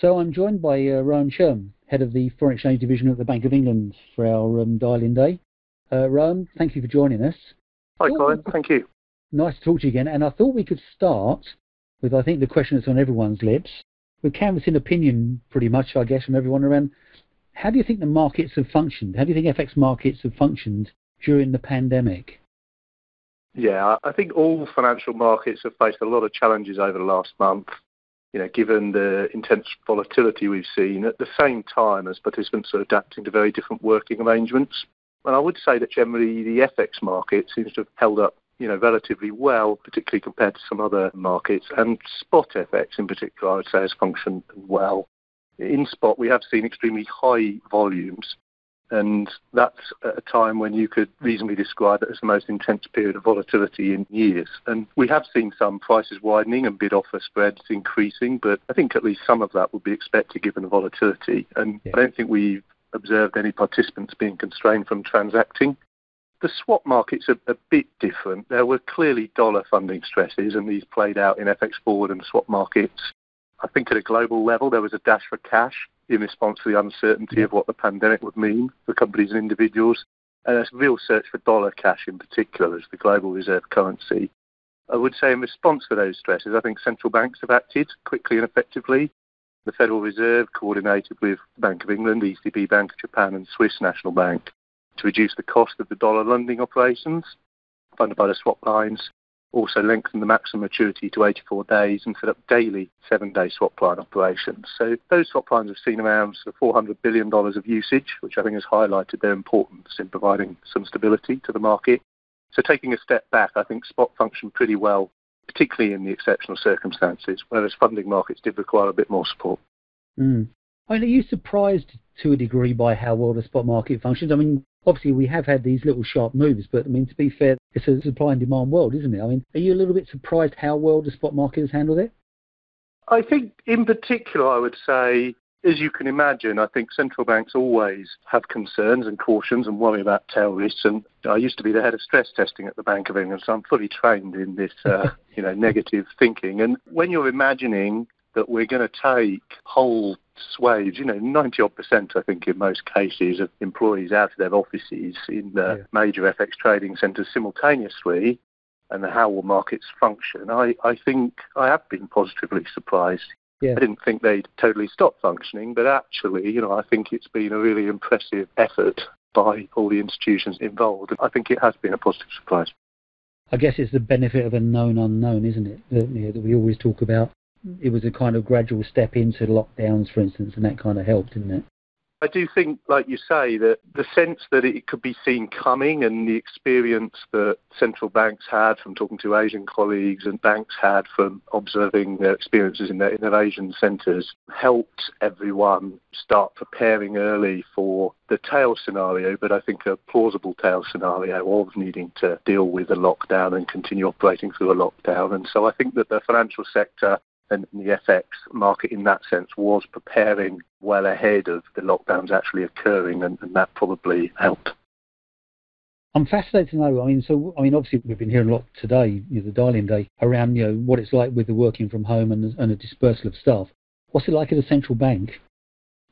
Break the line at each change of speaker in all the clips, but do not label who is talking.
So I'm joined by uh, Rohan Churm, head of the foreign exchange division at the Bank of England, for our um, dial-in day. Uh, Rohan, thank you for joining us.
Hi, Colin. Thank you.
Nice to talk to you again. And I thought we could start with, I think, the question that's on everyone's lips. We're canvassing opinion pretty much, I guess, from everyone around. How do you think the markets have functioned? How do you think FX markets have functioned during the pandemic?
Yeah, I think all financial markets have faced a lot of challenges over the last month. You know, given the intense volatility we've seen, at the same time as participants are adapting to very different working arrangements. And I would say that generally the FX market seems to have held up, you know, relatively well, particularly compared to some other markets. And spot FX in particular, I would say, has functioned well. In spot, we have seen extremely high volumes, and that's at a time when you could reasonably describe it as the most intense period of volatility in years. And we have seen some prices widening and bid offer spreads increasing, but I think at least some of that would be expected given the volatility. And yeah. I don't think we've observed any participants being constrained from transacting. The swap markets are a bit different. There were clearly dollar funding stresses, and these played out in FX forward and swap markets. I think at a global level, there was a dash for cash in response to the uncertainty of what the pandemic would mean for companies and individuals. And a real search for dollar cash in particular as the global reserve currency. I would say in response to those stresses, I think central banks have acted quickly and effectively. The Federal Reserve coordinated with the Bank of England, ECB Bank of Japan, and Swiss National Bank to reduce the cost of the dollar lending operations funded by the swap lines also lengthened the maximum maturity to 84 days and set up daily seven-day swap line operations. So those swap lines have seen around sort of $400 billion of usage, which I think has highlighted their importance in providing some stability to the market. So taking a step back, I think spot functioned pretty well, particularly in the exceptional circumstances, whereas funding markets did require a bit more support.
Mm. I mean, are you surprised to a degree by how well the spot market functions? I mean, obviously we have had these little sharp moves, but I mean, to be fair, it's a supply and demand world, isn't it? I mean, are you a little bit surprised how well the spot market has handled it?
I think, in particular, I would say, as you can imagine, I think central banks always have concerns and cautions and worry about tail risks. And I used to be the head of stress testing at the Bank of England, so I'm fully trained in this, uh, you know, negative thinking. And when you're imagining that we're going to take whole swathes, you know, 90 odd percent, I think, in most cases, of employees out of their offices in the yeah. major FX trading centres simultaneously, and how will markets function, I, I think I have been positively surprised. Yeah. I didn't think they'd totally stop functioning, but actually, you know, I think it's been a really impressive effort by all the institutions involved. I think it has been a positive surprise.
I guess it's the benefit of a known unknown, isn't it? That, you know, that we always talk about it was a kind of gradual step into lockdowns, for instance, and that kind of helped, didn't it?
I do think, like you say, that the sense that it could be seen coming and the experience that central banks had from talking to Asian colleagues and banks had from observing their experiences in their, in their Asian centres helped everyone start preparing early for the tail scenario, but I think a plausible tail scenario of needing to deal with a lockdown and continue operating through a lockdown. And so I think that the financial sector and the FX market in that sense was preparing well ahead of the lockdowns actually occurring, and, and that probably helped.
I'm fascinated to know. I mean, so I mean, obviously we've been hearing a lot today, you know, the dial-in day, around you know what it's like with the working from home and, and the dispersal of staff. What's it like at a central bank?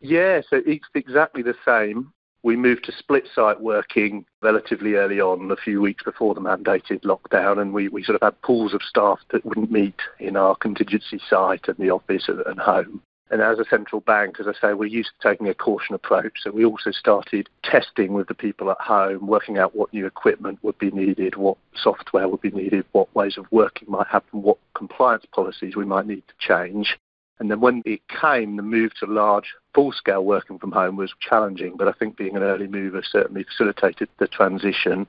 Yeah, so it's exactly the same. We moved to split site working relatively early on, a few weeks before the mandated lockdown, and we, we sort of had pools of staff that wouldn't meet in our contingency site and the office and, and home. And as a central bank, as I say, we're used to taking a caution approach. So we also started testing with the people at home, working out what new equipment would be needed, what software would be needed, what ways of working might happen, what compliance policies we might need to change. And then when it came, the move to large full scale working from home was challenging, but I think being an early mover certainly facilitated the transition.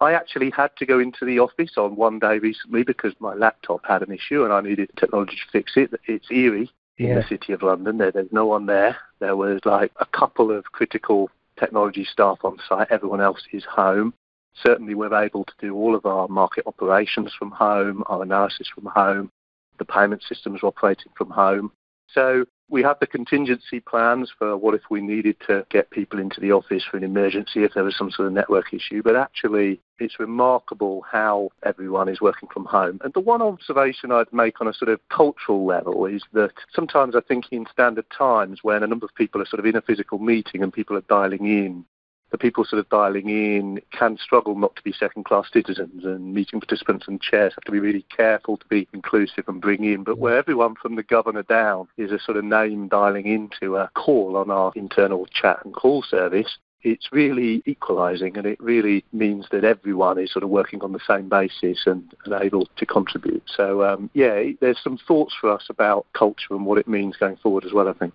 I actually had to go into the office on one day recently because my laptop had an issue and I needed technology to fix it. It's eerie in the city of London. There, there's no one there. There was like a couple of critical technology staff on site. Everyone else is home. Certainly, we're able to do all of our market operations from home, our analysis from home the payment systems operating from home. So we have the contingency plans for what if we needed to get people into the office for an emergency if there was some sort of network issue. But actually, it's remarkable how everyone is working from home. And the one observation I'd make on a sort of cultural level is that sometimes I think in standard times when a number of people are sort of in a physical meeting and people are dialing in, the people sort of dialing in can struggle not to be second class citizens and meeting participants and chairs have to be really careful to be inclusive and bring in. But where everyone from the governor down is a sort of name dialing into a call on our internal chat and call service, it's really equalising and it really means that everyone is sort of working on the same basis and, and able to contribute. So, um, yeah, there's some thoughts for us about culture and what it means going forward as well, I think.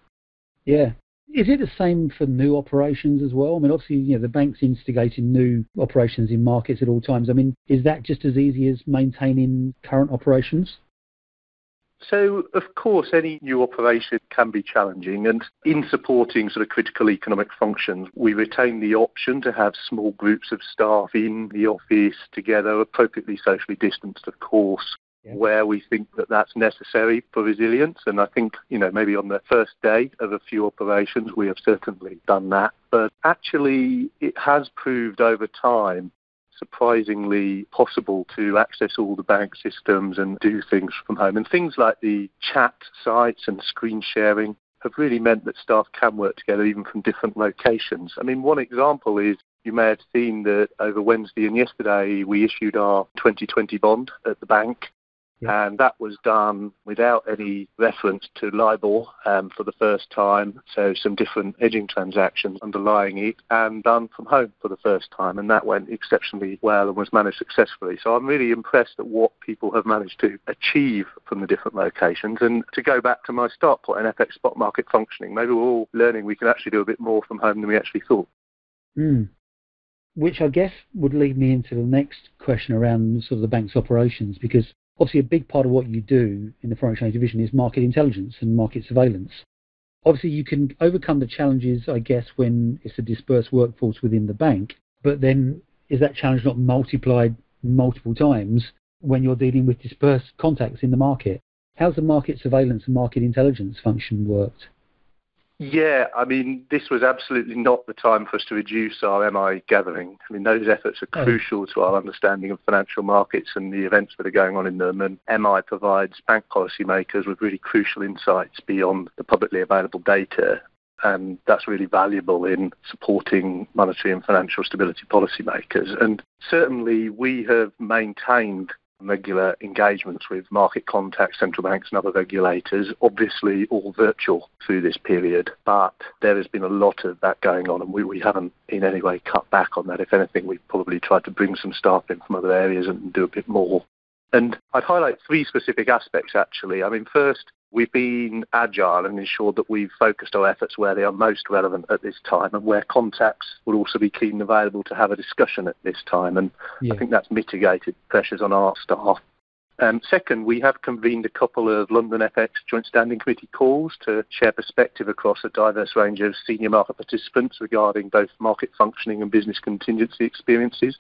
Yeah, is it the same for new operations as well? I mean, obviously, you know, the bank's instigating new operations in markets at all times. I mean, is that just as easy as maintaining current operations?
So, of course, any new operation can be challenging, and in supporting sort of critical economic functions, we retain the option to have small groups of staff in the office together, appropriately socially distanced, of course, yeah. where we think that that's necessary for resilience. And I think, you know, maybe on the first day of a few operations, we have certainly done that. But actually, it has proved over time surprisingly possible to access all the bank systems and do things from home. And things like the chat sites and screen sharing have really meant that staff can work together even from different locations. I mean, one example is you may have seen that over Wednesday and yesterday we issued our 2020 bond at the bank yeah. And that was done without any reference to LIBOR um, for the first time. So some different hedging transactions underlying it and done from home for the first time. And that went exceptionally well and was managed successfully. So I'm really impressed at what people have managed to achieve from the different locations. And to go back to my start point, an FX spot market functioning, maybe we're all learning we can actually do a bit more from home than we actually thought.
Mm which I guess would lead me into the next question around sort of the bank's operations, because obviously a big part of what you do in the foreign exchange division is market intelligence and market surveillance. Obviously, you can overcome the challenges, I guess, when it's a dispersed workforce within the bank, but then is that challenge not multiplied multiple times when you're dealing with dispersed contacts in the market? How's the market surveillance and market intelligence function worked?
Yeah, I mean, this was absolutely not the time for us to reduce our MI gathering. I mean, those efforts are oh. crucial to our understanding of financial markets and the events that are going on in them. And MI provides bank policymakers with really crucial insights beyond the publicly available data. And that's really valuable in supporting monetary and financial stability policymakers. And certainly, we have maintained regular engagements with market contacts, central banks, and other regulators, obviously all virtual through this period. But there has been a lot of that going on, and we, we haven't in any way cut back on that. If anything, we've probably tried to bring some staff in from other areas and do a bit more. And I'd highlight three specific aspects actually. I mean, first, we've been agile and ensured that we've focused our efforts where they are most relevant at this time and where contacts will also be keen and available to have a discussion at this time. And yeah. I think that's mitigated pressures on our staff. Um, second, we have convened a couple of London FX Joint Standing Committee calls to share perspective across a diverse range of senior market participants regarding both market functioning and business contingency experiences.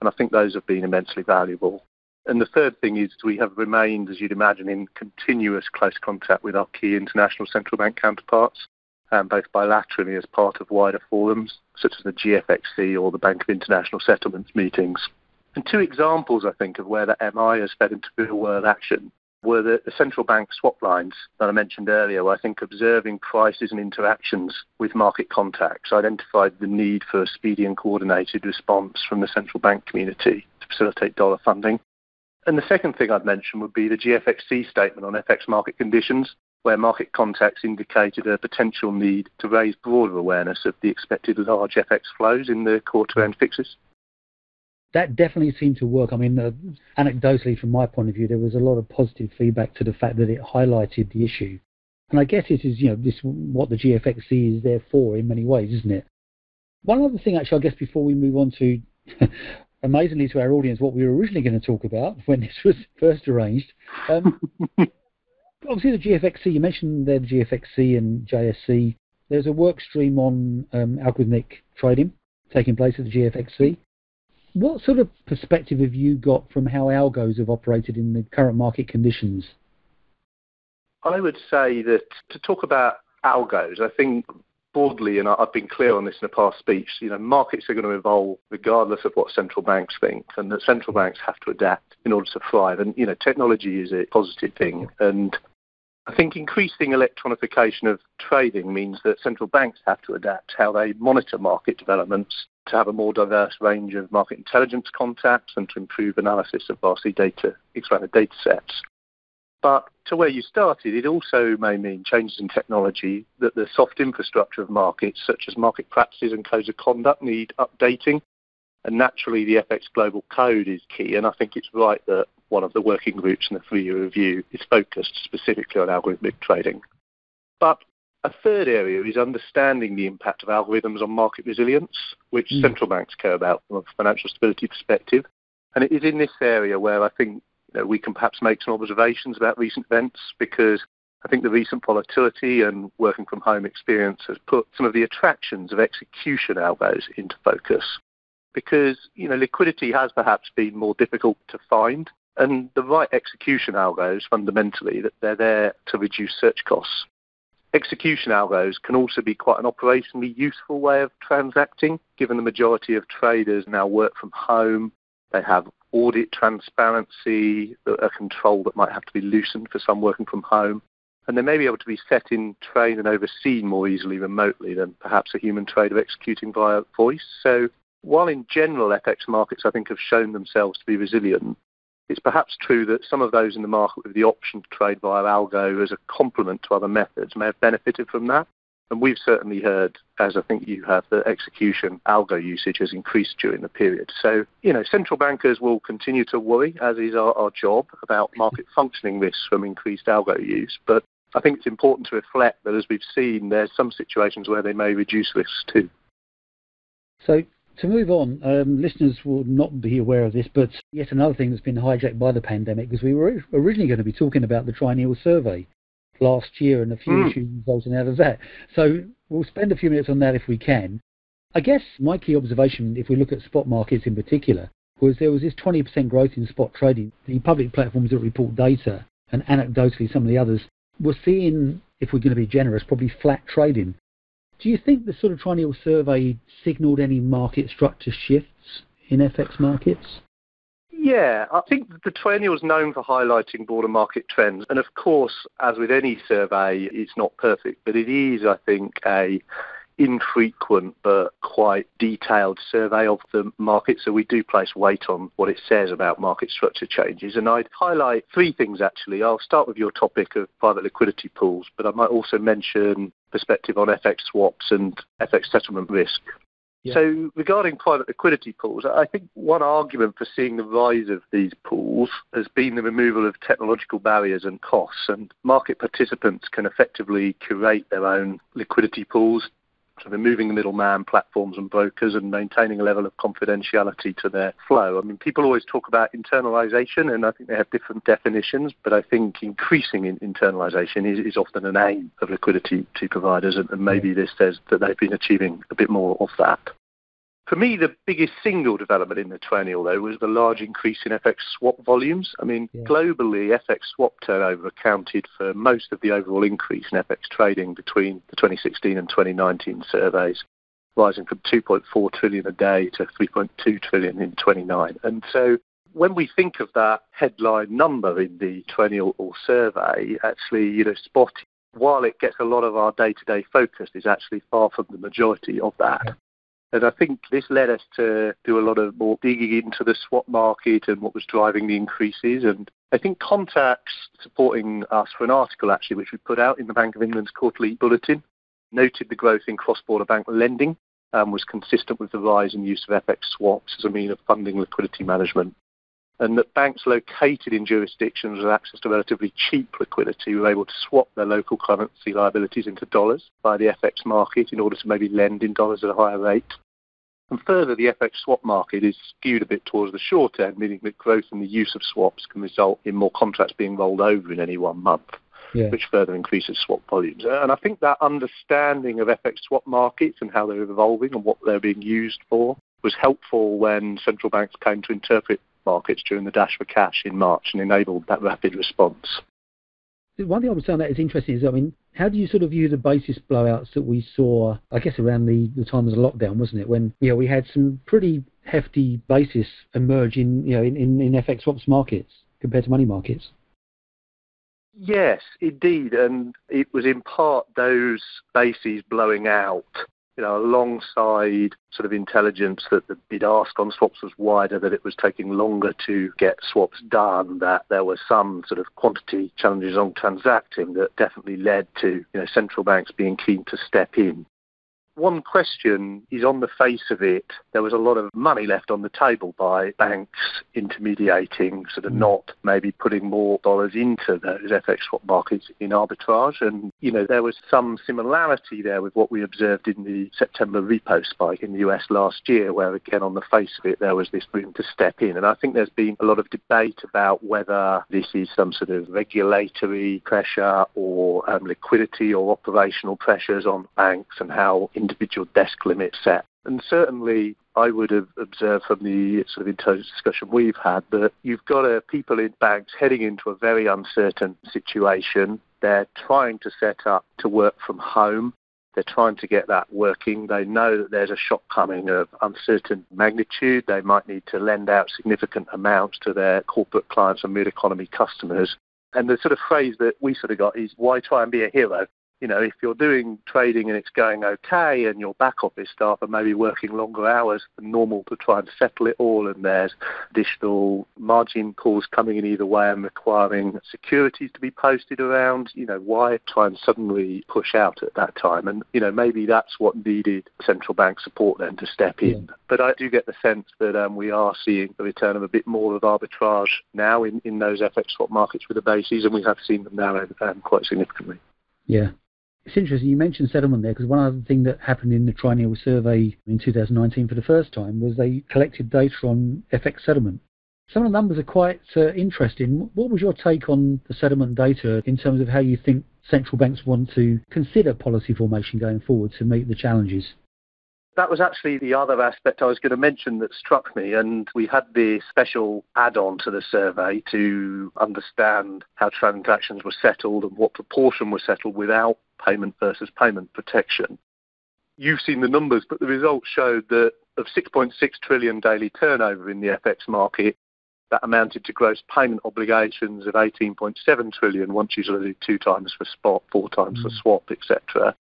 And I think those have been immensely valuable. And the third thing is we have remained, as you'd imagine, in continuous close contact with our key international central bank counterparts, um, both bilaterally as part of wider forums, such as the GFXC or the Bank of International Settlements meetings. And two examples, I think, of where the MI has fed into real world action were the, the, central bank swap lines that I mentioned earlier, where I think observing prices and interactions with market contacts identified the need for a speedy and coordinated response from the central bank community to facilitate dollar funding. And the second thing I'd mention would be the GFXC statement on FX market conditions, where market contacts indicated a potential need to raise broader awareness of the expected large FX flows in the quarter end fixes.
That definitely seemed to work. I mean, uh, anecdotally, from my point of view, there was a lot of positive feedback to the fact that it highlighted the issue. And I guess it is, you know, this what the GFXC is there for in many ways, isn't it? One other thing, actually, I guess before we move on to amazingly to our audience, what we were originally going to talk about when this was first arranged. Um, obviously, the GFXC, you mentioned there the GFXC and JSC. There's a work stream on um, algorithmic trading taking place at the GFXC. What sort of perspective have you got from how algos have operated in the current market conditions?
I would say that to talk about algos, I think broadly, and I've been clear on this in a past speech, you know, markets are going to evolve regardless of what central banks think, and that central banks have to adapt in order to thrive. And, you know, technology is a positive thing. And I think increasing electronification of trading means that central banks have to adapt how they monitor market developments to have a more diverse range of market intelligence contacts and to improve analysis of vastly data, expanded data sets. But to where you started, it also may mean changes in technology that the soft infrastructure of markets, such as market practices and codes of conduct, need updating. And naturally, the FX Global Code is key. And I think it's right that one of the working groups in the three year review is focused specifically on algorithmic trading. But a third area is understanding the impact of algorithms on market resilience, which mm. central banks care about from a financial stability perspective. And it is in this area where I think know, we can perhaps make some observations about recent events because I think the recent volatility and working from home experience has put some of the attractions of execution algos into focus. Because you know liquidity has perhaps been more difficult to find and the right execution algos fundamentally that they're there to reduce search costs. Execution algos can also be quite an operationally useful way of transacting given the majority of traders now work from home. They have audit transparency, a control that might have to be loosened for some working from home. And they may be able to be set in train and overseen more easily remotely than perhaps a human trader executing via voice. So while in general FX markets I think have shown themselves to be resilient, it's perhaps true that some of those in the market with the option to trade via algo as a complement to other methods may have benefited from that. And we've certainly heard, as I think you have, that execution algo usage has increased during the period. So, you know, central bankers will continue to worry, as is our, our job, about market functioning risks from increased algo use. But I think it's important to reflect that, as we've seen, there's some situations where they may reduce risks too.
So, to move on, um, listeners will not be aware of this, but yet another thing that's been hijacked by the pandemic, because we were originally going to be talking about the triennial survey last year and a few mm. issues resulting out of that. So we'll spend a few minutes on that if we can. I guess my key observation, if we look at spot markets in particular, was there was this 20% growth in spot trading. The public platforms that report data, and anecdotally some of the others, were seeing, if we're going to be generous, probably flat trading. Do you think the sort of triennial survey signalled any market structure shifts in FX markets?
Yeah, I think the triennial is known for highlighting broader market trends. And of course, as with any survey, it's not perfect, but it is, I think, a infrequent but quite detailed survey of the market. So we do place weight on what it says about market structure changes. And I'd highlight three things actually. I'll start with your topic of private liquidity pools, but I might also mention perspective on FX swaps and FX settlement risk. So regarding private liquidity pools, I think one argument for seeing the rise of these pools has been the removal of technological barriers and costs, and market participants can effectively curate their own liquidity pools, removing the middleman platforms and brokers and maintaining a level of confidentiality to their flow. I mean, people always talk about internalization, and I think they have different definitions, but I think increasing in internalization is, is often an aim of liquidity to providers, and, and maybe this says that they've been achieving a bit more of that. For me, the biggest single development in the triennial, though, was the large increase in FX swap volumes. I mean, yeah. globally, FX swap turnover accounted for most of the overall increase in FX trading between the 2016 and 2019 surveys, rising from 2.4 trillion a day to 3.2 trillion in 29. And so when we think of that headline number in the triennial or survey, actually, you know, spot, while it gets a lot of our day-to-day focus, is actually far from the majority of that. And I think this led us to do a lot of more digging into the swap market and what was driving the increases. And I think contacts supporting us for an article actually, which we put out in the Bank of England's quarterly bulletin, noted the growth in cross-border bank lending and was consistent with the rise in use of FX swaps as a mean of funding liquidity management. And that banks located in jurisdictions with access to relatively cheap liquidity were able to swap their local currency liabilities into dollars by the FX market in order to maybe lend in dollars at a higher rate. And further, the FX swap market is skewed a bit towards the short end, meaning that growth in the use of swaps can result in more contracts being rolled over in any one month, yeah. which further increases swap volumes. And I think that understanding of FX swap markets and how they're evolving and what they're being used for was helpful when central banks came to interpret markets during the dash for cash in March and enabled that rapid response.
One thing I would say on that is interesting is, I mean, how do you sort of view the basis blowouts that we saw, I guess, around the, the time of the lockdown, wasn't it? When, you know, we had some pretty hefty basis emerge in, you know, in, in, in FX swaps markets compared to money markets.
Yes, indeed, and it was in part those bases blowing out you know, alongside sort of intelligence that the bid ask on swaps was wider, that it was taking longer to get swaps done, that there were some sort of quantity challenges on transacting that definitely led to you know central banks being keen to step in. One question is on the face of it, there was a lot of money left on the table by banks intermediating, sort of mm. not maybe putting more dollars into those FX swap markets in arbitrage. And, you know, there was some similarity there with what we observed in the September repo spike in the US last year, where again, on the face of it, there was this room to step in. And I think there's been a lot of debate about whether this is some sort of regulatory pressure or um, liquidity or operational pressures on banks and how individual desk limits set. And certainly, I would have observed from the sort of intelligence discussion we've had that you've got people in banks heading into a very uncertain situation. They're trying to set up to work from home. They're trying to get that working. They know that there's a shock coming of uncertain magnitude. They might need to lend out significant amounts to their corporate clients and mid economy customers. And the sort of phrase that we sort of got is, why try and be a hero? You know, if you're doing trading and it's going okay and your back office staff are maybe working longer hours than normal to try and settle it all and there's additional margin calls coming in either way and requiring securities to be posted around, you know, why try and suddenly push out at that time? And, you know, maybe that's what needed central bank support then to step in. Yeah. But I do get the sense that um, we are seeing the return of a bit more of arbitrage now in, in those FX swap markets with the bases, and we have seen them narrow um, quite significantly.
Yeah, it's interesting you mentioned settlement there because one other thing that happened in the triennial survey in 2019 for the first time was they collected data on FX settlement. Some of the numbers are quite uh, interesting. What was your take on the settlement data in terms of how you think central banks want to consider policy formation going forward to meet the challenges?
That was actually the other aspect I was going to mention that struck me. And we had the special add on to the survey to understand how transactions were settled and what proportion were settled without payment versus payment protection. You've seen the numbers, but the results showed that of 6.6 trillion daily turnover in the FX market, that amounted to gross payment obligations of 18.7 trillion once you sort of do two times for spot, four times mm. for swap, etc.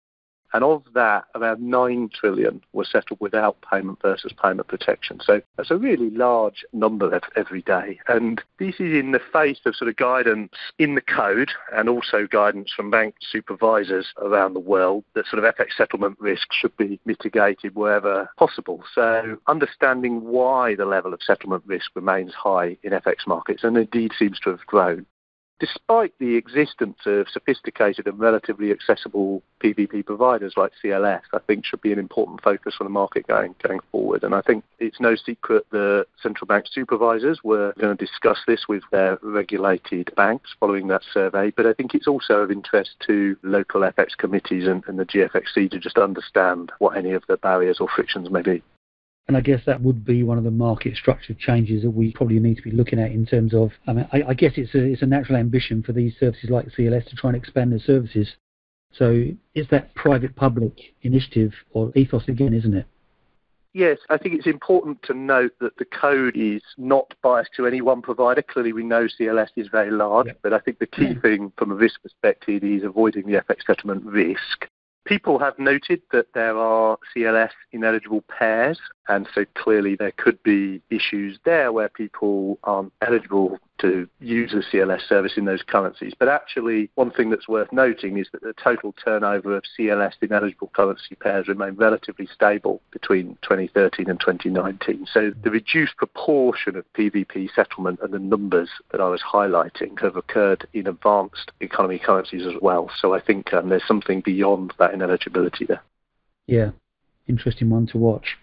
And of that, about 9 trillion was settled without payment versus payment protection. So that's a really large number every day. And this is in the face of sort of guidance in the code and also guidance from bank supervisors around the world that sort of FX settlement risk should be mitigated wherever possible. So understanding why the level of settlement risk remains high in FX markets and indeed seems to have grown despite the existence of sophisticated and relatively accessible PVP providers like CLS, I think should be an important focus for the market going going forward. And I think it's no secret that central bank supervisors were going to discuss this with their regulated banks following that survey. But I think it's also of interest to local FX committees and, and the GFXC to just understand what any of the barriers or frictions may be.
And I guess that would be one of the market structure changes that we probably need to be looking at in terms of, I mean, I, I guess it's a, it's a natural ambition for these services like CLS to try and expand their services. So it's that private-public initiative or ethos again, isn't it?
Yes, I think it's important to note that the code is not biased to any one provider. Clearly, we know CLS is very large, yeah. but I think the key yeah. thing from a risk perspective is avoiding the FX settlement risk. People have noted that there are CLS ineligible pairs, and so clearly there could be issues there where people aren't eligible to use the CLS service in those currencies. But actually, one thing that's worth noting is that the total turnover of CLS ineligible currency pairs remained relatively stable between 2013 and 2019. So the reduced proportion of PVP settlement and the numbers that I was highlighting have occurred in advanced economy currencies as well. So I think um, there's something beyond that ineligibility there.
Yeah, interesting one to watch.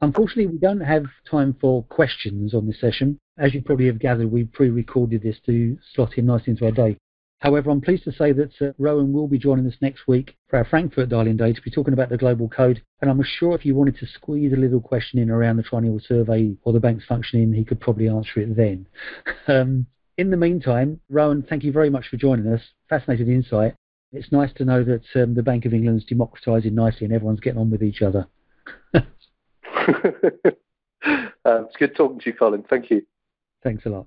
Unfortunately, we don't have time for questions on this session. As you probably have gathered, we pre-recorded this to slot in nicely into our day. However, I'm pleased to say that uh, Rohan will be joining us next week for our Frankfurt Dialing Day to be talking about the Global Code. And I'm sure if you wanted to squeeze a little question in around the triennial survey or the bank's functioning, he could probably answer it then. um, in the meantime, Rohan, thank you very much for joining us. Fascinating insight. It's nice to know that um, the Bank of England is democratising nicely and everyone's getting on with each other.
Um, it's good talking to you, Colin. Thank you.
Thanks a lot.